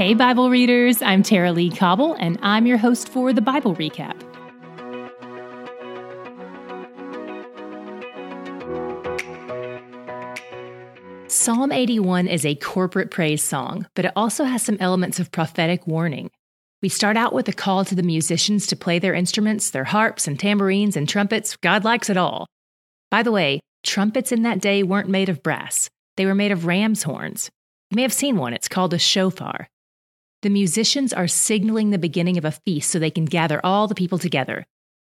Hey, Bible readers, I'm Tara-Leigh Cobble, and I'm your host for the Bible Recap. Psalm 81 is a corporate praise song, but it also has some elements of prophetic warning. We start out with a call to the musicians to play their instruments, their harps and tambourines and trumpets. God likes it all. By the way, trumpets in that day weren't made of brass, they were made of ram's horns. You may have seen one, it's called a shofar. The musicians are signaling the beginning of a feast so they can gather all the people together.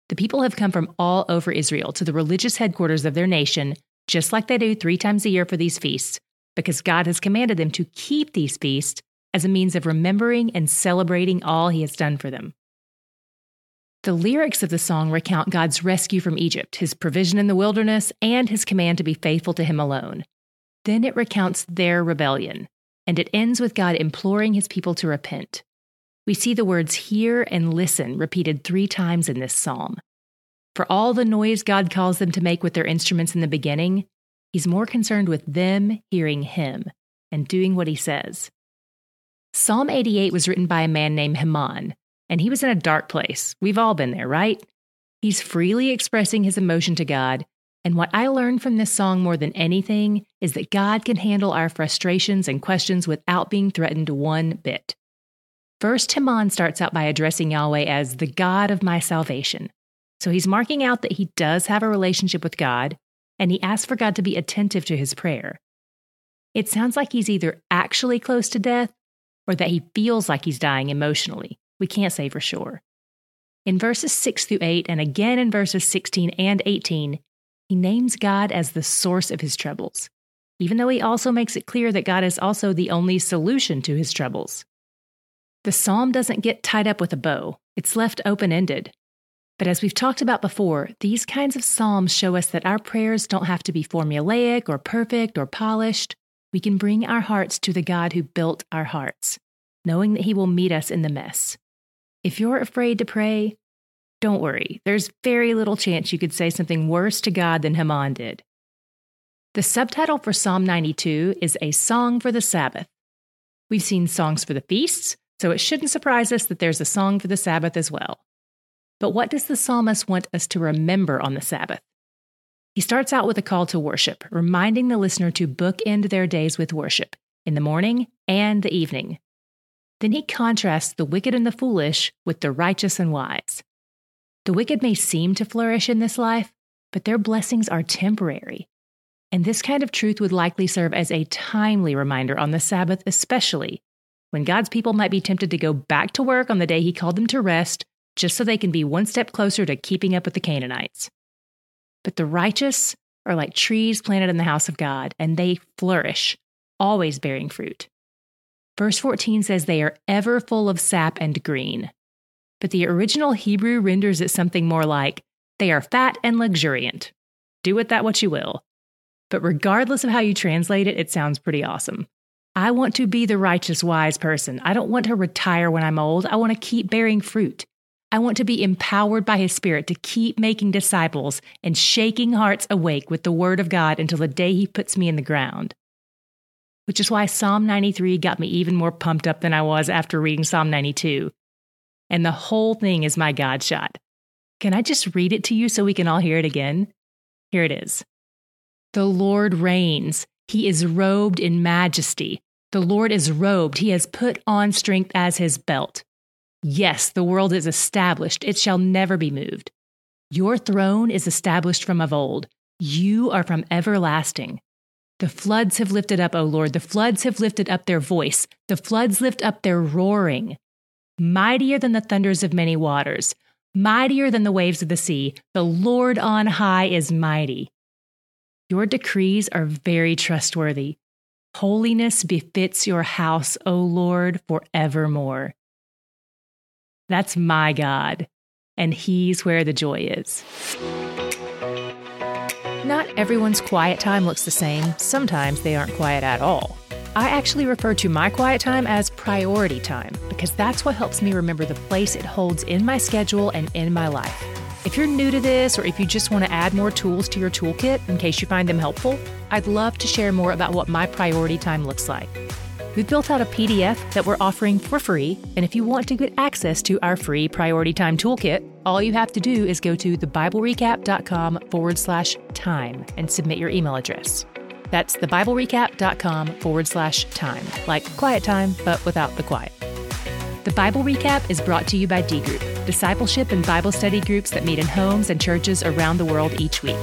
The people have come from all over Israel to the religious headquarters of their nation, just like they do three times a year for these feasts, because God has commanded them to keep these feasts as a means of remembering and celebrating all he has done for them. The lyrics of the song recount God's rescue from Egypt, his provision in the wilderness, and his command to be faithful to him alone. Then it recounts their rebellion, and it ends with God imploring his people to repent. We see the words hear and listen repeated three times in this psalm. For all the noise God calls them to make with their instruments in the beginning, he's more concerned with them hearing him and doing what he says. Psalm 88 was written by a man named Heman, and he was in a dark place. We've all been there, right? He's freely expressing his emotion to God, and what I learned from this song more than anything is that God can handle our frustrations and questions without being threatened one bit. First, Heman starts out by addressing Yahweh as the God of my salvation. So he's marking out that he does have a relationship with God, and he asks for God to be attentive to his prayer. It sounds like he's either actually close to death or that he feels like he's dying emotionally. We can't say for sure. In verses 6 through 8, and again in verses 16 and 18, he names God as the source of his troubles, even though he also makes it clear that God is also the only solution to his troubles. The psalm doesn't get tied up with a bow, it's left open ended. But as we've talked about before, these kinds of psalms show us that our prayers don't have to be formulaic or perfect or polished we can bring our hearts to the God who built our hearts, knowing that He will meet us in the mess. If you're afraid to pray, don't worry. There's very little chance you could say something worse to God than Heman did. The subtitle for Psalm 92 is A Song for the Sabbath. We've seen songs for the feasts, so it shouldn't surprise us that there's a song for the Sabbath as well. But what does the psalmist want us to remember on the Sabbath? He starts out with a call to worship, reminding the listener to bookend their days with worship in the morning and the evening. Then he contrasts the wicked and the foolish with the righteous and wise. The wicked may seem to flourish in this life, but their blessings are temporary. And this kind of truth would likely serve as a timely reminder on the Sabbath, especially when God's people might be tempted to go back to work on the day He called them to rest, just so they can be one step closer to keeping up with the Canaanites. But the righteous are like trees planted in the house of God, and they flourish, always bearing fruit. Verse 14 says they are ever full of sap and green. But the original Hebrew renders it something more like they are fat and luxuriant. Do with that what you will. But regardless of how you translate it, it sounds pretty awesome. I want to be the righteous, wise person. I don't want to retire when I'm old. I want to keep bearing fruit. I want to be empowered by His Spirit to keep making disciples and shaking hearts awake with the Word of God until the day He puts me in the ground. Which is why Psalm 93 got me even more pumped up than I was after reading Psalm 92. And the whole thing is my God shot. Can I just read it to you so we can all hear it again? Here it is. The Lord reigns. He is robed in majesty. The Lord is robed. He has put on strength as his belt. Yes, the world is established, it shall never be moved. Your throne is established from of old. You are from everlasting. The floods have lifted up, O Lord. The floods have lifted up their voice. The floods lift up their roaring. Mightier than the thunders of many waters, mightier than the waves of the sea, the Lord on high is mighty. Your decrees are very trustworthy. Holiness befits your house, O Lord, forevermore. That's my God, and He's where the joy is. Not everyone's quiet time looks the same. Sometimes they aren't quiet at all. I actually refer to my quiet time as priority time because that's what helps me remember the place it holds in my schedule and in my life. If you're new to this, or if you just want to add more tools to your toolkit in case you find them helpful, I'd love to share more about what my priority time looks like. We've built out a PDF that we're offering for free, and if you want to get access to our free Priority Time Toolkit, all you have to do is go to thebiblerecap.com forward slash time and submit your email address. That's thebiblerecap.com forward slash time, like quiet time, but without the quiet. The Bible Recap is brought to you by D Group, discipleship and Bible study groups that meet in homes and churches around the world each week.